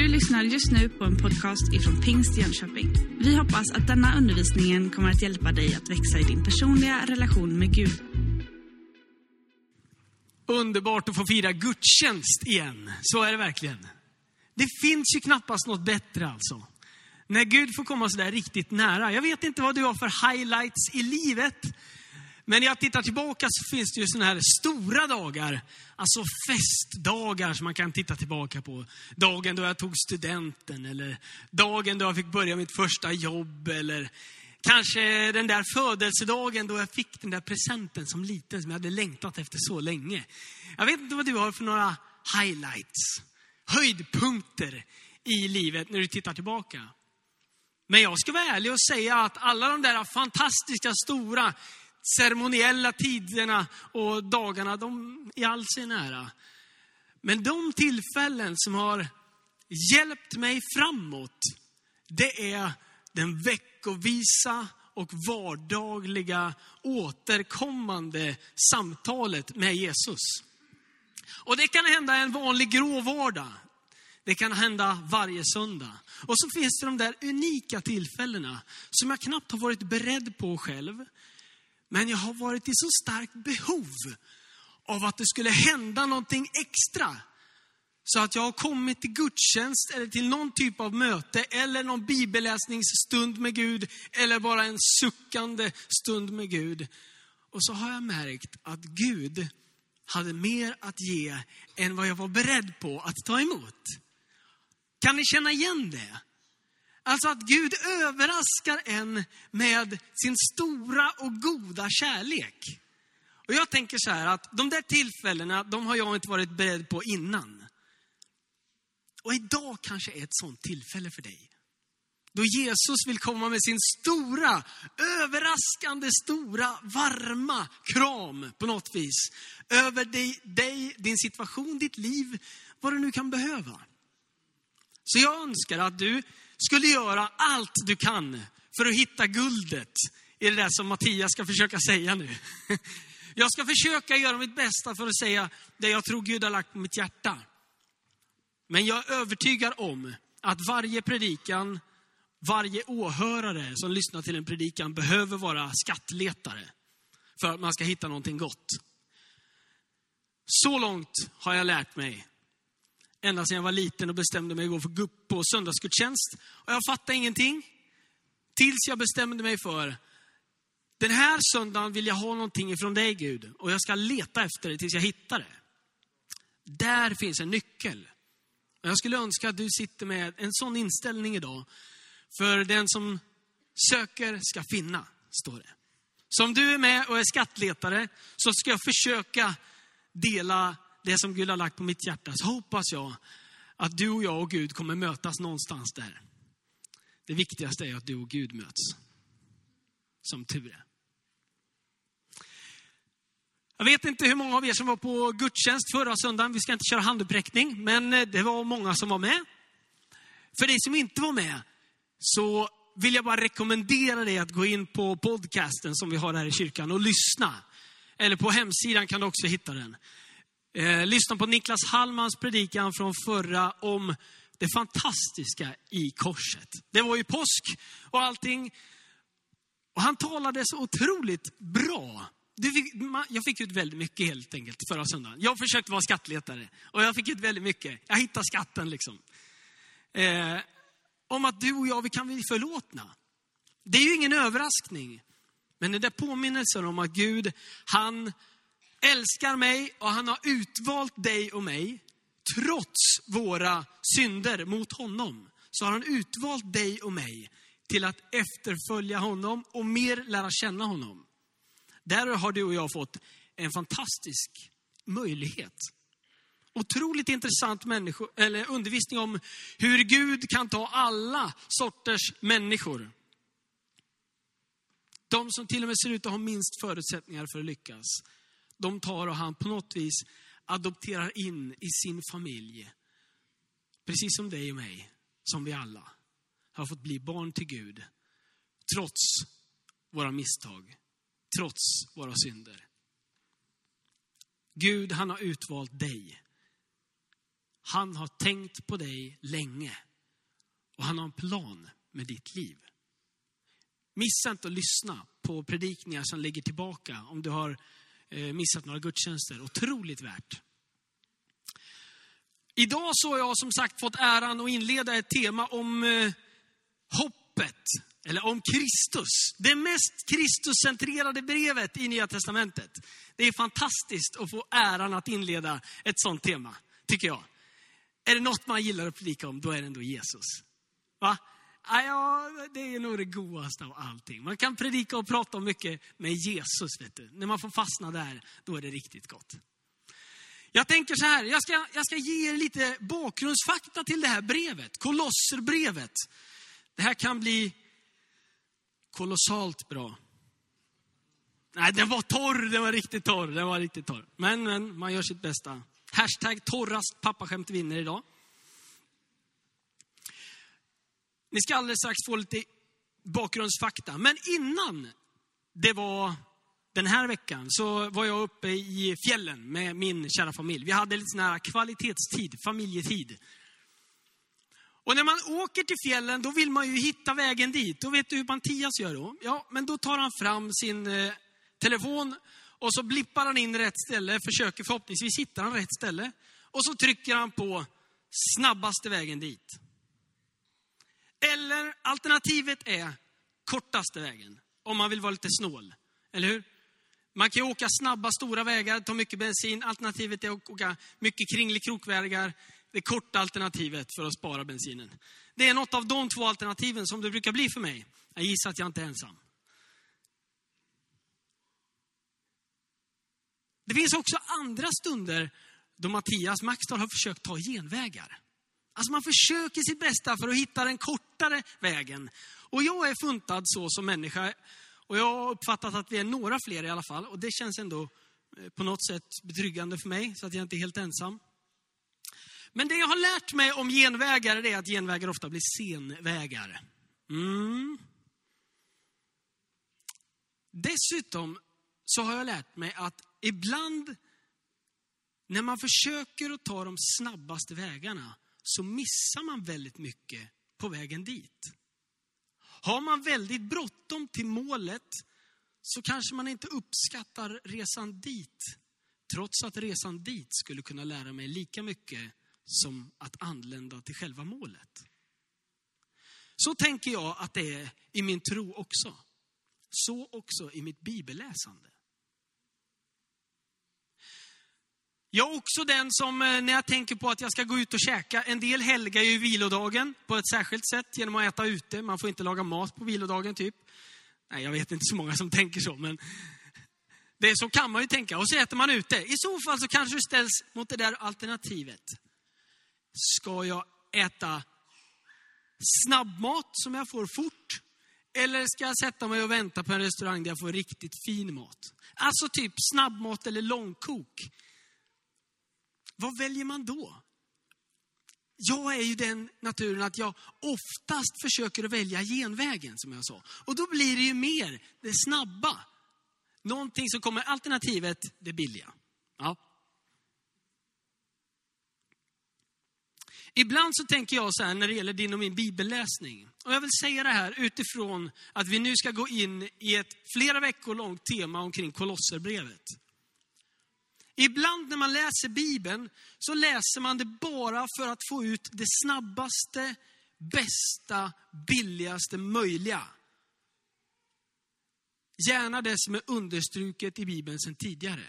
Du lyssnar just nu på en podcast ifrån Pingst Jönköping. Vi hoppas att denna undervisning kommer att hjälpa dig att växa i din personliga relation med Gud. Underbart att få fira gudstjänst igen. Så är det verkligen. Det finns ju knappast något bättre alltså. När Gud får komma så där riktigt nära. Jag vet inte vad du har för highlights i livet. Men när jag tittar tillbaka så finns det ju sådana här stora dagar. Alltså festdagar som man kan titta tillbaka på. Dagen då jag tog studenten eller dagen då jag fick börja mitt första jobb. Eller kanske den där födelsedagen då jag fick den där presenten som liten som jag hade längtat efter så länge. Jag vet inte vad du har för några highlights, höjdpunkter i livet när du tittar tillbaka. Men jag ska vara ärlig och säga att alla de där fantastiska, stora, ceremoniella tiderna och dagarna, de i all sin ära. Men de tillfällen som har hjälpt mig framåt, det är den veckovisa och vardagliga återkommande samtalet med Jesus. Och det kan hända en vanlig grå vardag. Det kan hända varje söndag. Och så finns det de där unika tillfällena som jag knappt har varit beredd på själv. Men jag har varit i så starkt behov av att det skulle hända någonting extra. Så att jag har kommit till gudstjänst eller till någon typ av möte eller någon bibelläsningsstund med Gud eller bara en suckande stund med Gud. Och så har jag märkt att Gud hade mer att ge än vad jag var beredd på att ta emot. Kan ni känna igen det? Alltså att Gud överraskar en med sin stora och goda kärlek. Och jag tänker så här att de där tillfällena, de har jag inte varit beredd på innan. Och idag kanske är ett sånt tillfälle för dig. Då Jesus vill komma med sin stora, överraskande, stora, varma kram på något vis. Över dig, dig, din situation, ditt liv, vad du nu kan behöva. Så jag önskar att du skulle göra allt du kan för att hitta guldet i det där som Mattias ska försöka säga nu. Jag ska försöka göra mitt bästa för att säga det jag tror Gud har lagt på mitt hjärta. Men jag är övertygad om att varje predikan, varje åhörare som lyssnar till en predikan behöver vara skattletare för att man ska hitta någonting gott. Så långt har jag lärt mig ända sedan jag var liten och bestämde mig att gå på söndagsgudstjänst. Och jag fattade ingenting. Tills jag bestämde mig för, den här söndagen vill jag ha någonting ifrån dig Gud. Och jag ska leta efter det tills jag hittar det. Där finns en nyckel. Och jag skulle önska att du sitter med en sån inställning idag. För den som söker ska finna, står det. Så om du är med och är skattletare så ska jag försöka dela det som Gud har lagt på mitt hjärta så hoppas jag att du och jag och Gud kommer mötas någonstans där. Det viktigaste är att du och Gud möts. Som tur är. Jag vet inte hur många av er som var på gudstjänst förra söndagen. Vi ska inte köra handuppräckning, men eh, det var många som var med. För dig som inte var med så vill jag bara rekommendera dig att gå in på podcasten som vi har här i kyrkan och lyssna. Eller på hemsidan kan du också hitta den. Eh, lyssna på Niklas Hallmans predikan från förra om det fantastiska i korset. Det var ju påsk och allting. Och han talade så otroligt bra. jag fick ut väldigt mycket helt enkelt förra söndagen. Jag försökte vara skattletare och jag fick ut väldigt mycket. Jag hittade skatten liksom. Eh, om att du och jag, vi kan bli förlåtna. Det är ju ingen överraskning. Men den där påminnelsen om att Gud, han älskar mig och han har utvalt dig och mig. Trots våra synder mot honom så har han utvalt dig och mig till att efterfölja honom och mer lära känna honom. Där har du och jag fått en fantastisk möjlighet. Otroligt intressant eller undervisning om hur Gud kan ta alla sorters människor. De som till och med ser ut att ha minst förutsättningar för att lyckas de tar och han på något vis adopterar in i sin familj. Precis som dig och mig, som vi alla har fått bli barn till Gud. Trots våra misstag, trots våra synder. Gud, han har utvalt dig. Han har tänkt på dig länge. Och han har en plan med ditt liv. Missa inte att lyssna på predikningar som ligger tillbaka om du har Eh, missat några gudstjänster. Otroligt värt. Idag så har jag som sagt fått äran att inleda ett tema om eh, hoppet, eller om Kristus. Det mest Kristuscentrerade brevet i Nya Testamentet. Det är fantastiskt att få äran att inleda ett sånt tema, tycker jag. Är det något man gillar att predika om, då är det ändå Jesus. Va? Ja, det är nog det godaste av allting. Man kan predika och prata om mycket med Jesus, vet du. När man får fastna där, då är det riktigt gott. Jag tänker så här, jag ska, jag ska ge er lite bakgrundsfakta till det här brevet, Kolosserbrevet. Det här kan bli kolossalt bra. Nej, den var torr, den var riktigt torr, den var riktigt torr. Men, men, man gör sitt bästa. Hashtag torrast pappaskämt vinner idag. Ni ska alldeles strax få lite bakgrundsfakta. Men innan det var den här veckan så var jag uppe i fjällen med min kära familj. Vi hade lite sån här kvalitetstid, familjetid. Och när man åker till fjällen, då vill man ju hitta vägen dit. Då vet du hur Mattias gör då? Ja, men då tar han fram sin eh, telefon och så blippar han in rätt ställe, försöker förhoppningsvis hitta han rätt ställe. Och så trycker han på snabbaste vägen dit. Eller alternativet är kortaste vägen, om man vill vara lite snål. Eller hur? Man kan ju åka snabba, stora vägar, ta mycket bensin. Alternativet är att åka mycket kringlig krokvägar. Det korta alternativet för att spara bensinen. Det är något av de två alternativen som det brukar bli för mig. Jag gissar att jag inte är ensam. Det finns också andra stunder då Mattias Maxdal har försökt ta genvägar. Alltså man försöker sitt bästa för att hitta den kortare vägen. Och jag är funtad så som människa. Och jag har uppfattat att vi är några fler i alla fall. Och det känns ändå eh, på något sätt betryggande för mig, så att jag inte är helt ensam. Men det jag har lärt mig om genvägar är att genvägar ofta blir senvägar. Mm. Dessutom så har jag lärt mig att ibland när man försöker att ta de snabbaste vägarna så missar man väldigt mycket på vägen dit. Har man väldigt bråttom till målet så kanske man inte uppskattar resan dit. Trots att resan dit skulle kunna lära mig lika mycket som att anlända till själva målet. Så tänker jag att det är i min tro också. Så också i mitt bibelläsande. Jag är också den som, eh, när jag tänker på att jag ska gå ut och käka, en del helgar ju vilodagen på ett särskilt sätt genom att äta ute. Man får inte laga mat på vilodagen typ. Nej, jag vet inte så många som tänker så, men det, så kan man ju tänka. Och så äter man ute. I så fall så kanske du ställs mot det där alternativet. Ska jag äta snabbmat som jag får fort? Eller ska jag sätta mig och vänta på en restaurang där jag får riktigt fin mat? Alltså typ snabbmat eller långkok. Vad väljer man då? Jag är ju den naturen att jag oftast försöker att välja genvägen, som jag sa. Och då blir det ju mer det snabba. Någonting som kommer, alternativet det billiga. Ja. Ibland så tänker jag så här när det gäller din och min bibelläsning. Och jag vill säga det här utifrån att vi nu ska gå in i ett flera veckor långt tema omkring Kolosserbrevet. Ibland när man läser Bibeln så läser man det bara för att få ut det snabbaste, bästa, billigaste möjliga. Gärna det som är understruket i Bibeln sedan tidigare.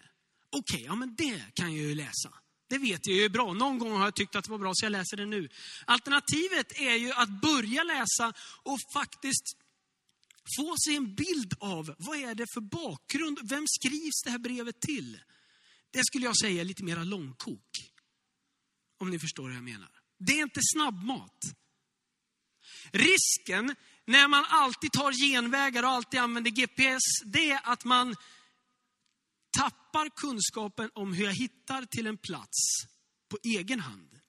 Okej, okay, ja men det kan jag ju läsa. Det vet jag ju är bra. Någon gång har jag tyckt att det var bra så jag läser det nu. Alternativet är ju att börja läsa och faktiskt få sig en bild av vad är det för bakgrund, vem skrivs det här brevet till? Det skulle jag säga är lite mera långkok. Om ni förstår vad jag menar. Det är inte snabbmat. Risken när man alltid tar genvägar och alltid använder GPS, det är att man tappar kunskapen om hur jag hittar till en plats på egen hand.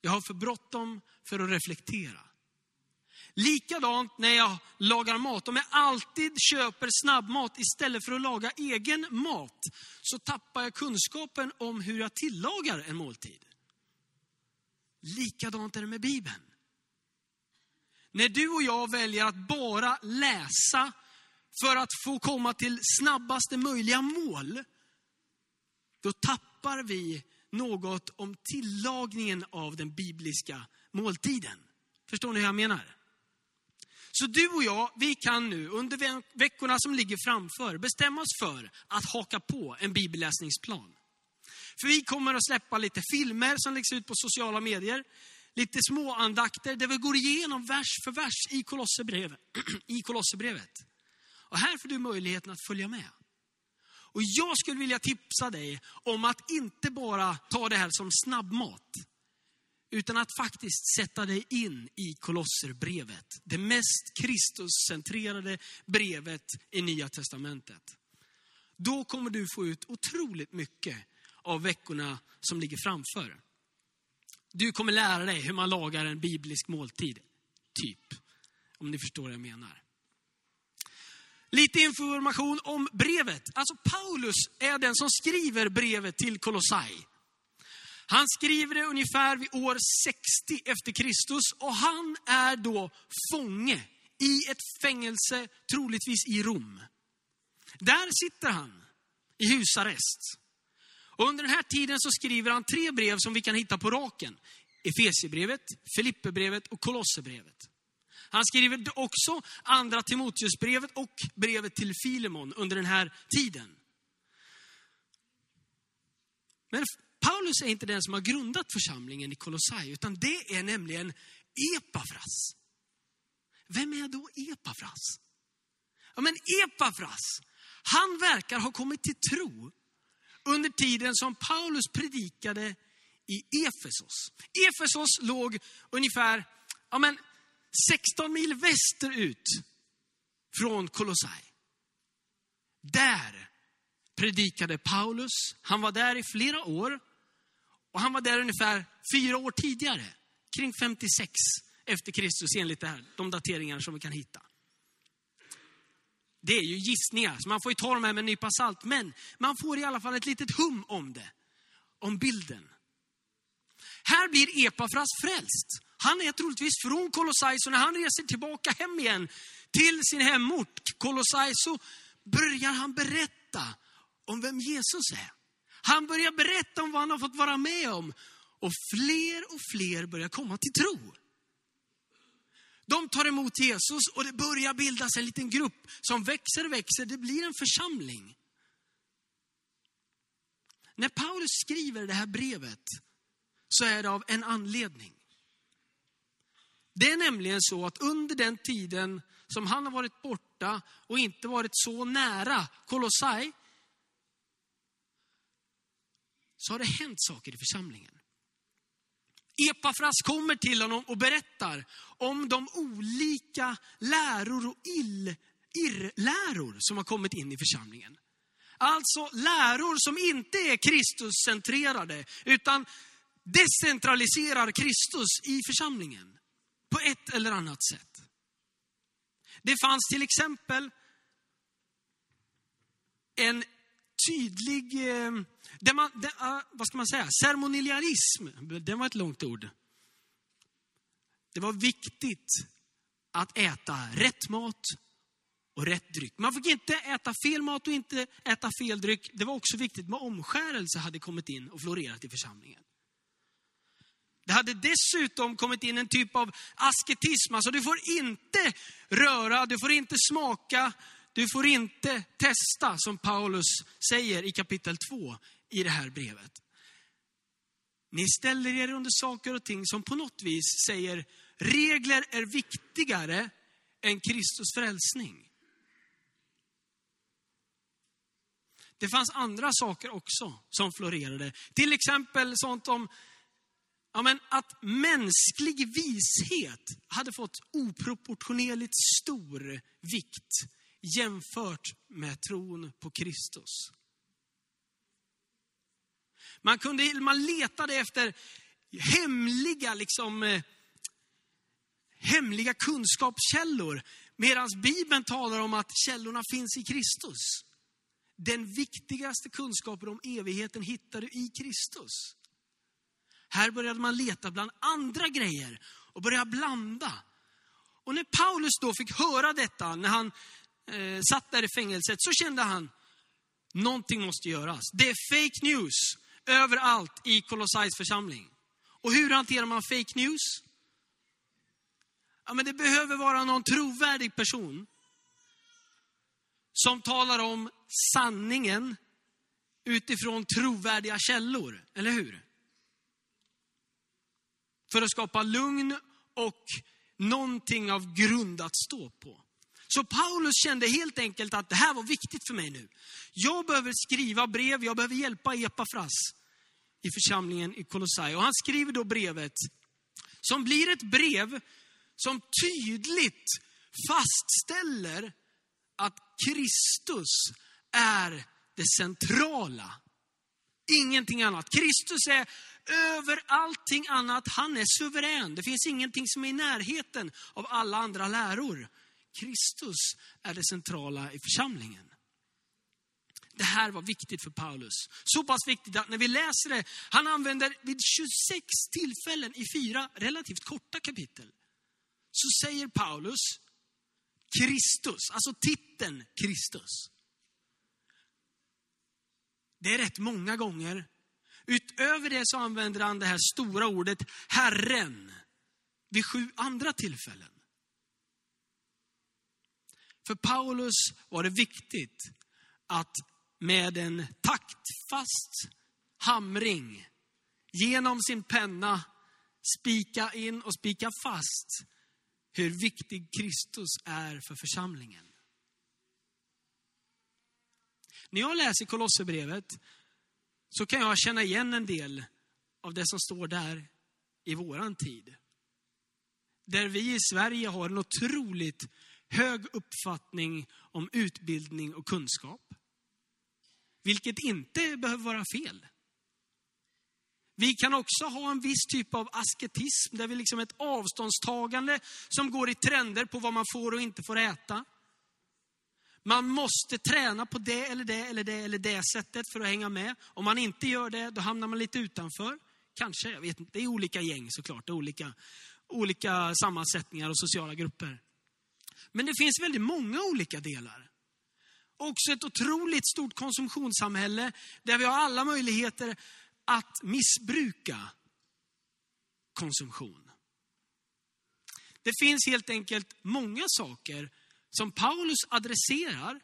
Jag har för bråttom för att reflektera. Likadant när jag lagar mat. Om jag alltid köper snabbmat istället för att laga egen mat, så tappar jag kunskapen om hur jag tillagar en måltid. Likadant är det med Bibeln. När du och jag väljer att bara läsa för att få komma till snabbaste möjliga mål, då tappar vi något om tillagningen av den bibliska måltiden. Förstår ni hur jag menar? Så du och jag, vi kan nu under veckorna som ligger framför bestämma oss för att haka på en bibelläsningsplan. För vi kommer att släppa lite filmer som läggs ut på sociala medier. Lite småandakter där vi går igenom vers för vers i Kolosserbrevet. I Kolosserbrevet. Och här får du möjligheten att följa med. Och jag skulle vilja tipsa dig om att inte bara ta det här som snabbmat. Utan att faktiskt sätta dig in i Kolosserbrevet. Det mest Kristuscentrerade brevet i Nya Testamentet. Då kommer du få ut otroligt mycket av veckorna som ligger framför. Du kommer lära dig hur man lagar en biblisk måltid. Typ. Om ni förstår vad jag menar. Lite information om brevet. Alltså Paulus är den som skriver brevet till Kolossai. Han skriver det ungefär vid år 60 efter Kristus och han är då fånge i ett fängelse, troligtvis i Rom. Där sitter han i husarrest. Och under den här tiden så skriver han tre brev som vi kan hitta på raken. Efesierbrevet, Filipperbrevet och Kolosserbrevet. Han skriver också andra Timoteusbrevet och brevet till Filemon under den här tiden. Men Paulus är inte den som har grundat församlingen i Kolossai, utan det är nämligen Epafras. Vem är då Epafras? Ja, men Epafras, han verkar ha kommit till tro under tiden som Paulus predikade i Efesos. Efesos låg ungefär ja, men 16 mil västerut från Kolossai. Där predikade Paulus. Han var där i flera år. Och han var där ungefär fyra år tidigare. Kring 56 efter Kristus enligt det här, de dateringar som vi kan hitta. Det är ju gissningar, så man får ju ta dem här med en nypa salt. Men man får i alla fall ett litet hum om det. Om bilden. Här blir Epafras frälst. Han är troligtvis från Kolossai, så när han reser tillbaka hem igen till sin hemort Kolossai så börjar han berätta om vem Jesus är. Han börjar berätta om vad han har fått vara med om. Och fler och fler börjar komma till tro. De tar emot Jesus och det börjar bildas en liten grupp som växer och växer. Det blir en församling. När Paulus skriver det här brevet så är det av en anledning. Det är nämligen så att under den tiden som han har varit borta och inte varit så nära Kolossai, så har det hänt saker i församlingen. Epafras kommer till honom och berättar om de olika läror och ill, irrläror som har kommit in i församlingen. Alltså läror som inte är Kristuscentrerade, utan decentraliserar Kristus i församlingen på ett eller annat sätt. Det fanns till exempel en tydlig, eh, man, ah, vad ska man säga, ceremonialism. Det var ett långt ord. Det var viktigt att äta rätt mat och rätt dryck. Man fick inte äta fel mat och inte äta fel dryck. Det var också viktigt med omskärelse hade kommit in och florerat i församlingen. Det hade dessutom kommit in en typ av asketism, alltså du får inte röra, du får inte smaka, du får inte testa, som Paulus säger i kapitel 2 i det här brevet. Ni ställer er under saker och ting som på något vis säger, regler är viktigare än Kristus frälsning. Det fanns andra saker också som florerade. Till exempel sånt om ja, men att mänsklig vishet hade fått oproportionerligt stor vikt jämfört med tron på Kristus. Man, kunde, man letade efter hemliga, liksom, eh, hemliga kunskapskällor. Medan Bibeln talar om att källorna finns i Kristus. Den viktigaste kunskapen om evigheten hittar du i Kristus. Här började man leta bland andra grejer och börja blanda. Och när Paulus då fick höra detta, när han eh, satt där i fängelset, så kände han, någonting måste göras. Det är fake news överallt i Kolossais församling. Och hur hanterar man fake news? Ja, men det behöver vara någon trovärdig person som talar om sanningen utifrån trovärdiga källor, eller hur? För att skapa lugn och någonting av grund att stå på. Så Paulus kände helt enkelt att det här var viktigt för mig nu. Jag behöver skriva brev, jag behöver hjälpa Epafras i församlingen i Kolossai. Och han skriver då brevet som blir ett brev som tydligt fastställer att Kristus är det centrala. Ingenting annat. Kristus är över allting annat. Han är suverän. Det finns ingenting som är i närheten av alla andra läror. Kristus är det centrala i församlingen. Det här var viktigt för Paulus. Så pass viktigt att när vi läser det, han använder vid 26 tillfällen i fyra relativt korta kapitel, så säger Paulus Kristus, alltså titeln Kristus. Det är rätt många gånger. Utöver det så använder han det här stora ordet Herren vid sju andra tillfällen. För Paulus var det viktigt att med en taktfast hamring genom sin penna spika in och spika fast hur viktig Kristus är för församlingen. När jag läser Kolosserbrevet så kan jag känna igen en del av det som står där i våran tid. Där vi i Sverige har en otroligt hög uppfattning om utbildning och kunskap. Vilket inte behöver vara fel. Vi kan också ha en viss typ av asketism, där vi liksom ett avståndstagande som går i trender på vad man får och inte får äta. Man måste träna på det eller det eller det eller det sättet för att hänga med. Om man inte gör det, då hamnar man lite utanför. Kanske, jag vet inte. Det är olika gäng såklart, det är olika, olika sammansättningar och sociala grupper. Men det finns väldigt många olika delar. Också ett otroligt stort konsumtionssamhälle där vi har alla möjligheter att missbruka konsumtion. Det finns helt enkelt många saker som Paulus adresserar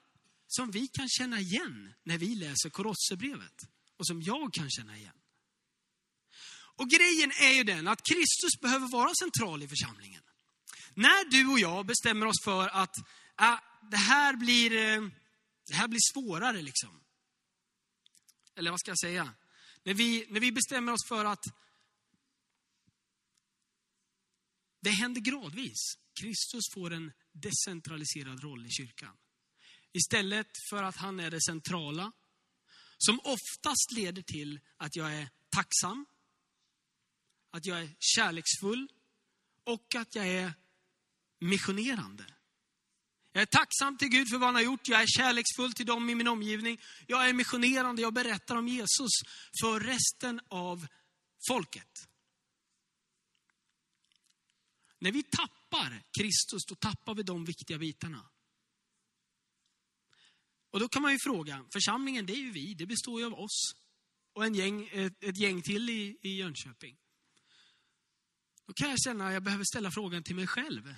som vi kan känna igen när vi läser Korosserbrevet. och som jag kan känna igen. Och grejen är ju den att Kristus behöver vara central i församlingen. När du och jag bestämmer oss för att äh, det, här blir, eh, det här blir svårare, liksom. eller vad ska jag säga? När vi, när vi bestämmer oss för att det händer gradvis. Kristus får en decentraliserad roll i kyrkan. Istället för att han är det centrala, som oftast leder till att jag är tacksam, att jag är kärleksfull och att jag är missionerande. Jag är tacksam till Gud för vad han har gjort. Jag är kärleksfull till dem i min omgivning. Jag är missionerande. Jag berättar om Jesus för resten av folket. När vi tappar Kristus, då tappar vi de viktiga bitarna. Och då kan man ju fråga, församlingen det är ju vi, det består ju av oss och en gäng, ett, ett gäng till i, i Jönköping. Då kan jag känna att jag behöver ställa frågan till mig själv.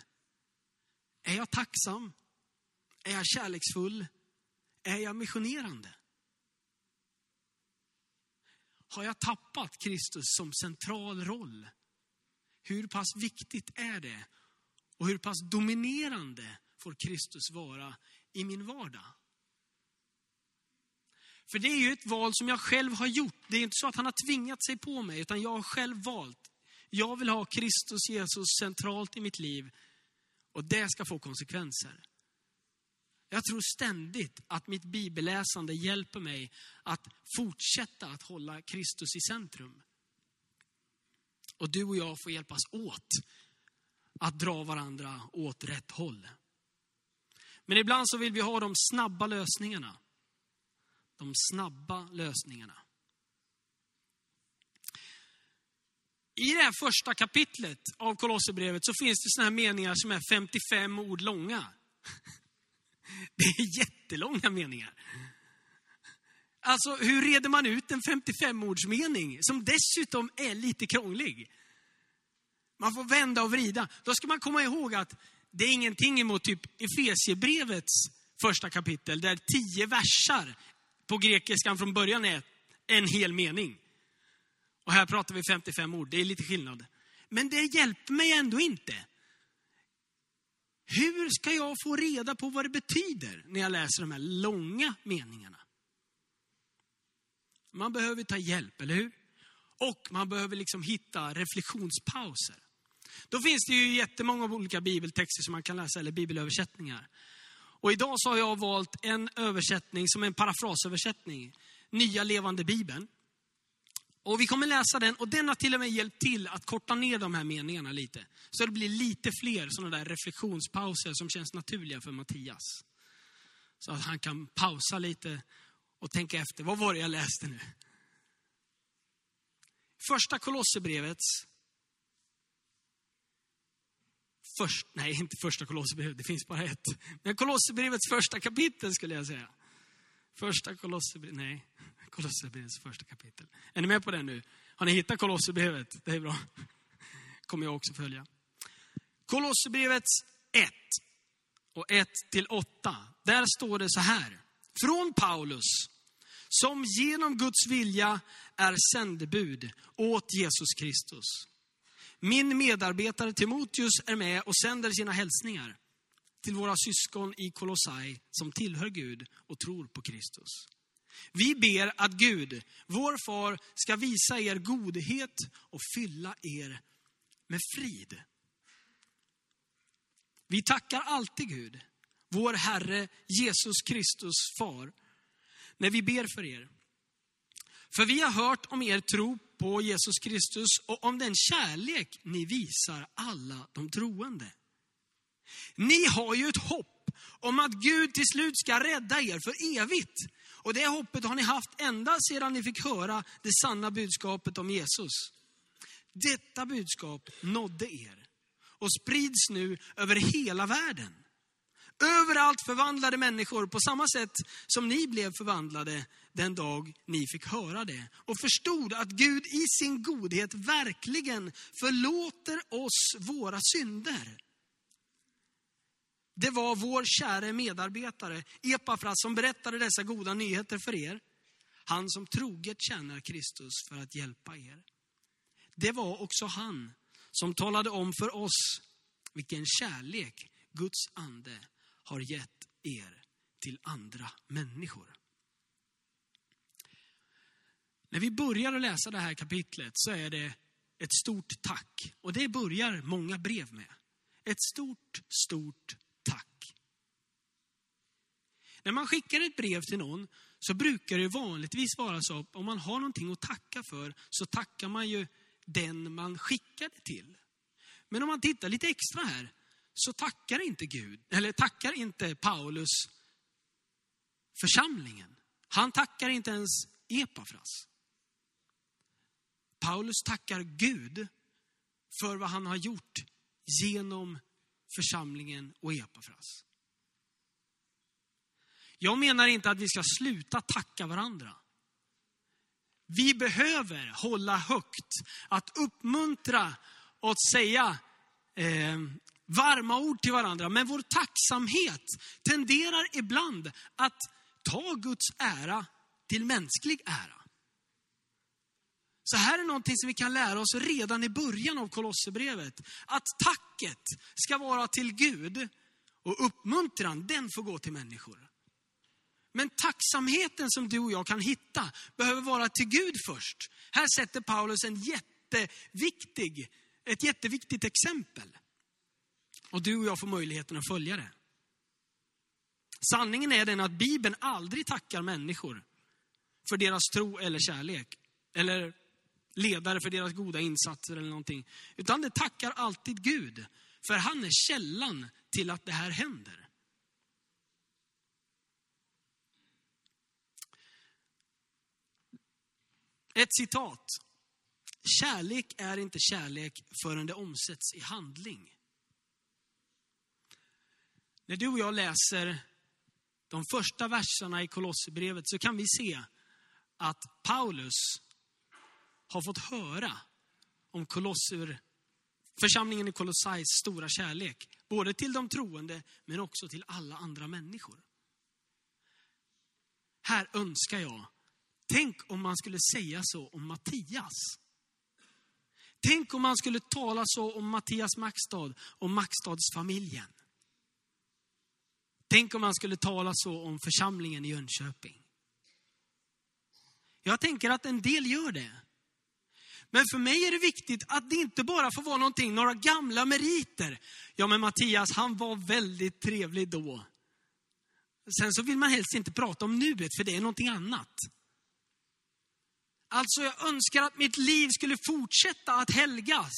Är jag tacksam? Är jag kärleksfull? Är jag missionerande? Har jag tappat Kristus som central roll? Hur pass viktigt är det? Och hur pass dominerande får Kristus vara i min vardag? För det är ju ett val som jag själv har gjort. Det är inte så att han har tvingat sig på mig, utan jag har själv valt. Jag vill ha Kristus Jesus centralt i mitt liv och det ska få konsekvenser. Jag tror ständigt att mitt bibelläsande hjälper mig att fortsätta att hålla Kristus i centrum. Och du och jag får hjälpas åt att dra varandra åt rätt håll. Men ibland så vill vi ha de snabba lösningarna. De snabba lösningarna. I det här första kapitlet av Kolosserbrevet så finns det såna här meningar som är 55 ord långa. Det är jättelånga meningar. Alltså, hur reder man ut en 55-ordsmening som dessutom är lite krånglig? Man får vända och vrida. Då ska man komma ihåg att det är ingenting emot typ Efesiebrevets första kapitel, där tio versar på grekiskan från början är en hel mening. Och här pratar vi 55 ord, det är lite skillnad. Men det hjälper mig ändå inte. Hur ska jag få reda på vad det betyder när jag läser de här långa meningarna? Man behöver ta hjälp, eller hur? Och man behöver liksom hitta reflektionspauser. Då finns det ju jättemånga olika bibeltexter som man kan läsa, eller bibelöversättningar. Och idag så har jag valt en översättning som är en parafrasöversättning. Nya levande bibeln. Och vi kommer läsa den och den har till och med hjälpt till att korta ner de här meningarna lite. Så det blir lite fler sådana där reflektionspauser som känns naturliga för Mattias. Så att han kan pausa lite och tänka efter, vad var det jag läste nu? Första Kolosserbrevets Först, nej, inte första Kolosserbrevet, det finns bara ett. Men Kolosserbrevets första kapitel skulle jag säga. Första Kolosserbrevet, nej, Kolosserbrevets första kapitel. Är ni med på den nu? Har ni hittat Kolosserbrevet? Det är bra. kommer jag också följa. Kolosserbrevets 1 och 1 till 8. Där står det så här. Från Paulus, som genom Guds vilja är sändebud åt Jesus Kristus. Min medarbetare Timoteus är med och sänder sina hälsningar till våra syskon i Kolossai som tillhör Gud och tror på Kristus. Vi ber att Gud, vår far, ska visa er godhet och fylla er med frid. Vi tackar alltid Gud, vår Herre Jesus Kristus far, när vi ber för er. För vi har hört om er tro på Jesus Kristus och om den kärlek ni visar alla de troende. Ni har ju ett hopp om att Gud till slut ska rädda er för evigt. Och det hoppet har ni haft ända sedan ni fick höra det sanna budskapet om Jesus. Detta budskap nådde er och sprids nu över hela världen. Överallt förvandlade människor på samma sätt som ni blev förvandlade den dag ni fick höra det. Och förstod att Gud i sin godhet verkligen förlåter oss våra synder. Det var vår käre medarbetare Epafras som berättade dessa goda nyheter för er. Han som troget tjänar Kristus för att hjälpa er. Det var också han som talade om för oss vilken kärlek Guds ande har gett er till andra människor. När vi börjar att läsa det här kapitlet så är det ett stort tack. Och det börjar många brev med. Ett stort, stort. När man skickar ett brev till någon så brukar det vanligtvis vara så att om man har någonting att tacka för så tackar man ju den man skickade till. Men om man tittar lite extra här så tackar inte Gud, eller tackar inte Paulus församlingen. Han tackar inte ens Epafras. Paulus tackar Gud för vad han har gjort genom församlingen och Epafras. Jag menar inte att vi ska sluta tacka varandra. Vi behöver hålla högt, att uppmuntra och att säga eh, varma ord till varandra. Men vår tacksamhet tenderar ibland att ta Guds ära till mänsklig ära. Så här är någonting som vi kan lära oss redan i början av Kolosserbrevet. Att tacket ska vara till Gud och uppmuntran, den får gå till människor. Men tacksamheten som du och jag kan hitta behöver vara till Gud först. Här sätter Paulus en jätteviktig, ett jätteviktigt exempel. Och du och jag får möjligheten att följa det. Sanningen är den att Bibeln aldrig tackar människor för deras tro eller kärlek. Eller ledare för deras goda insatser eller någonting. Utan det tackar alltid Gud För han är källan till att det här händer. Ett citat. Kärlek är inte kärlek förrän det omsätts i handling. När du och jag läser de första verserna i Kolosserbrevet så kan vi se att Paulus har fått höra om Kolosser, församlingen i Kolossais stora kärlek. Både till de troende men också till alla andra människor. Här önskar jag, tänk om man skulle säga så om Mattias. Tänk om man skulle tala så om Mattias Maxstad och Maxstadsfamiljen. Tänk om man skulle tala så om församlingen i Jönköping. Jag tänker att en del gör det. Men för mig är det viktigt att det inte bara får vara någonting, några gamla meriter. Ja, men Mattias, han var väldigt trevlig då. Sen så vill man helst inte prata om nuet, för det är någonting annat. Alltså, jag önskar att mitt liv skulle fortsätta att helgas.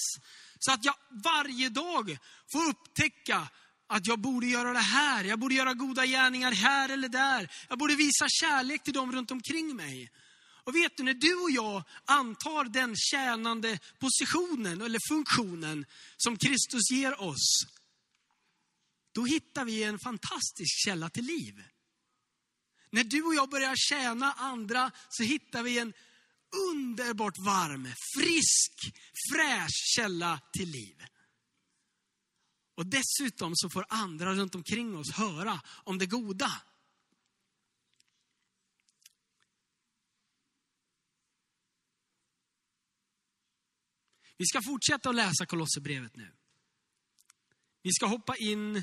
Så att jag varje dag får upptäcka att jag borde göra det här, jag borde göra goda gärningar här eller där. Jag borde visa kärlek till dem runt omkring mig. Och vet du, när du och jag antar den tjänande positionen eller funktionen som Kristus ger oss, då hittar vi en fantastisk källa till liv. När du och jag börjar tjäna andra så hittar vi en underbart varm, frisk, fräsch källa till liv. Och dessutom så får andra runt omkring oss höra om det goda. Vi ska fortsätta att läsa Kolosserbrevet nu. Vi ska hoppa in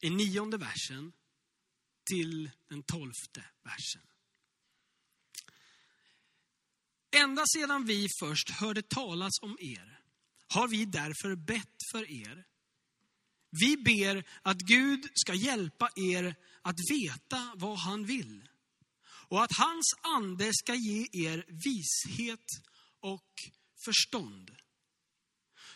i nionde versen till den tolfte versen. Ända sedan vi först hörde talas om er har vi därför bett för er. Vi ber att Gud ska hjälpa er att veta vad han vill och att hans ande ska ge er vishet och förstånd.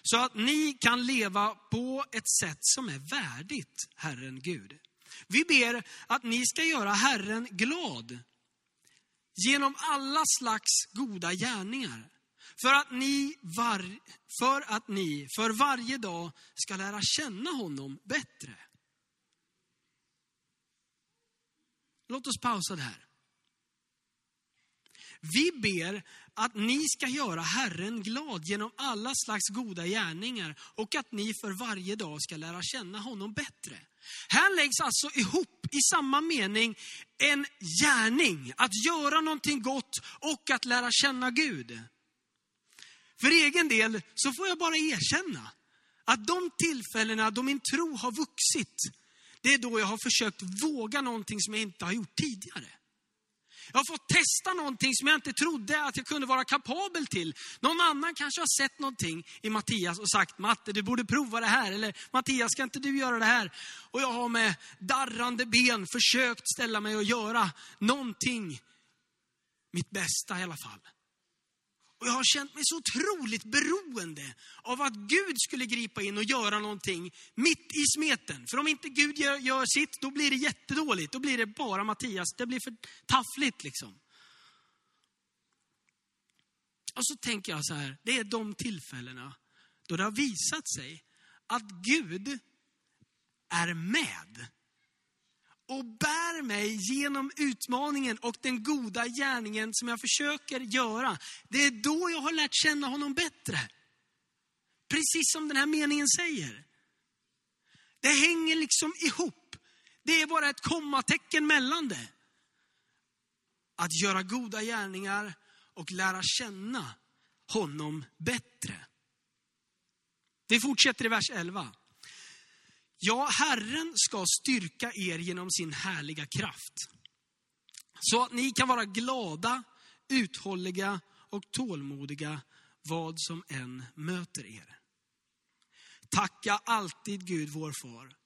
Så att ni kan leva på ett sätt som är värdigt Herren Gud. Vi ber att ni ska göra Herren glad genom alla slags goda gärningar. För att ni, var, för, att ni för varje dag ska lära känna honom bättre. Låt oss pausa det här. Vi ber att ni ska göra Herren glad genom alla slags goda gärningar och att ni för varje dag ska lära känna honom bättre. Här läggs alltså ihop i samma mening en gärning, att göra någonting gott och att lära känna Gud. För egen del så får jag bara erkänna att de tillfällena då min tro har vuxit, det är då jag har försökt våga någonting som jag inte har gjort tidigare. Jag har fått testa någonting som jag inte trodde att jag kunde vara kapabel till. Någon annan kanske har sett någonting i Mattias och sagt, Matte du borde prova det här. Eller Mattias, ska inte du göra det här? Och jag har med darrande ben försökt ställa mig och göra någonting, mitt bästa i alla fall. Och jag har känt mig så otroligt beroende av att Gud skulle gripa in och göra någonting mitt i smeten. För om inte Gud gör, gör sitt, då blir det jättedåligt. Då blir det bara Mattias. Det blir för taffligt liksom. Och så tänker jag så här, det är de tillfällena då det har visat sig att Gud är med och bär mig genom utmaningen och den goda gärningen som jag försöker göra. Det är då jag har lärt känna honom bättre. Precis som den här meningen säger. Det hänger liksom ihop. Det är bara ett kommatecken mellan det. Att göra goda gärningar och lära känna honom bättre. Vi fortsätter i vers 11. Ja, Herren ska styrka er genom sin härliga kraft. Så att ni kan vara glada, uthålliga och tålmodiga vad som än möter er. Tacka alltid Gud vår far,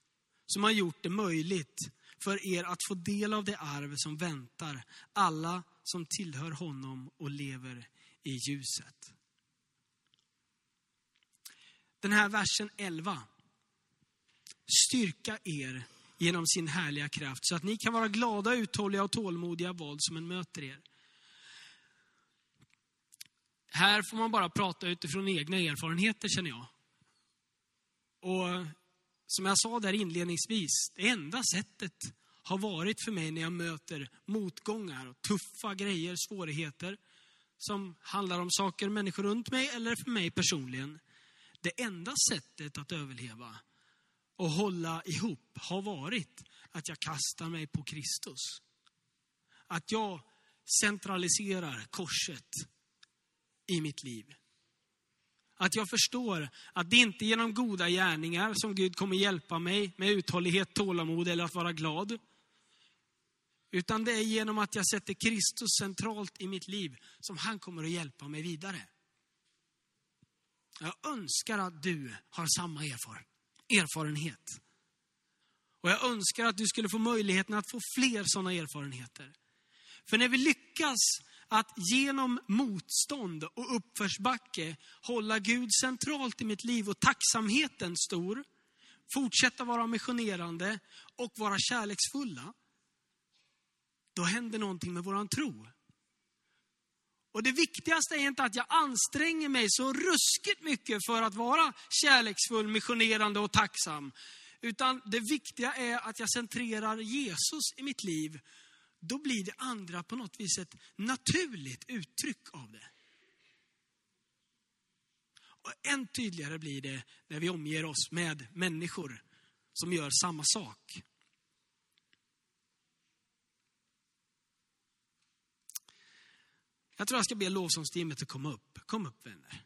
som har gjort det möjligt för er att få del av det arv som väntar alla som tillhör honom och lever i ljuset. den här versen 11. Styrka er genom sin härliga kraft så att ni kan vara glada, uthålliga och tålmodiga vad som än möter er. Här får man bara prata utifrån egna erfarenheter känner jag. Och som jag sa där inledningsvis, det enda sättet har varit för mig när jag möter motgångar och tuffa grejer, svårigheter som handlar om saker, människor runt mig eller för mig personligen. Det enda sättet att överleva och hålla ihop har varit att jag kastar mig på Kristus. Att jag centraliserar korset i mitt liv. Att jag förstår att det inte är genom goda gärningar som Gud kommer hjälpa mig med uthållighet, tålamod eller att vara glad. Utan det är genom att jag sätter Kristus centralt i mitt liv som han kommer att hjälpa mig vidare. Jag önskar att du har samma erfarenhet erfarenhet. Och jag önskar att du skulle få möjligheten att få fler sådana erfarenheter. För när vi lyckas att genom motstånd och uppförsbacke hålla Gud centralt i mitt liv och tacksamheten stor, fortsätta vara missionerande och vara kärleksfulla, då händer någonting med våran tro. Och det viktigaste är inte att jag anstränger mig så ruskigt mycket för att vara kärleksfull, missionerande och tacksam. Utan det viktiga är att jag centrerar Jesus i mitt liv då blir det andra på något vis ett naturligt uttryck av det. Och än tydligare blir det när vi omger oss med människor som gör samma sak. Jag tror jag ska be lovsångsteamet att komma upp. Kom upp vänner.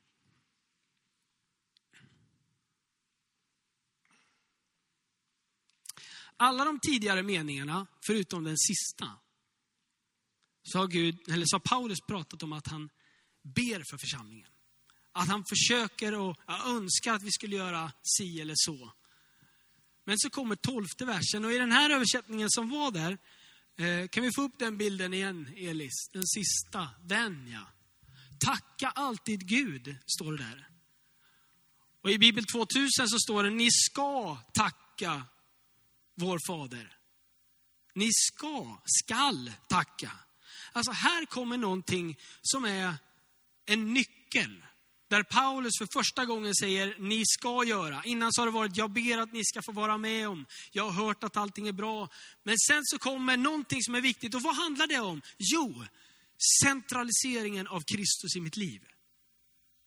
Alla de tidigare meningarna, förutom den sista, så har, Gud, eller så har Paulus pratat om att han ber för församlingen. Att han försöker och önskar att vi skulle göra si eller så. Men så kommer tolfte versen och i den här översättningen som var där, Eh, kan vi få upp den bilden igen Elis? Den sista, den ja. Tacka alltid Gud, står det där. Och i Bibel 2000 så står det, ni ska tacka vår fader. Ni ska, skall tacka. Alltså här kommer någonting som är en nyckel. Där Paulus för första gången säger, ni ska göra. Innan så har det varit, jag ber att ni ska få vara med om. Jag har hört att allting är bra. Men sen så kommer någonting som är viktigt. Och vad handlar det om? Jo, centraliseringen av Kristus i mitt liv.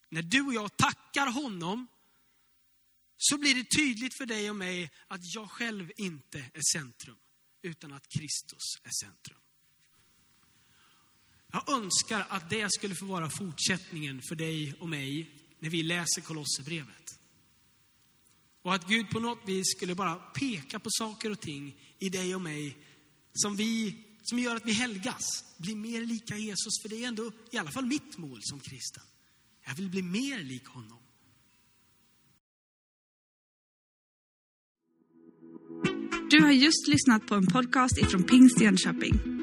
När du och jag tackar honom, så blir det tydligt för dig och mig att jag själv inte är centrum, utan att Kristus är centrum. Jag önskar att det skulle få vara fortsättningen för dig och mig när vi läser Kolosserbrevet. Och att Gud på något vis skulle bara peka på saker och ting i dig och mig som, vi, som gör att vi helgas, blir mer lika Jesus. För det är ändå i alla fall mitt mål som kristen. Jag vill bli mer lik honom. Du har just lyssnat på en podcast ifrån Pingst Jönköping.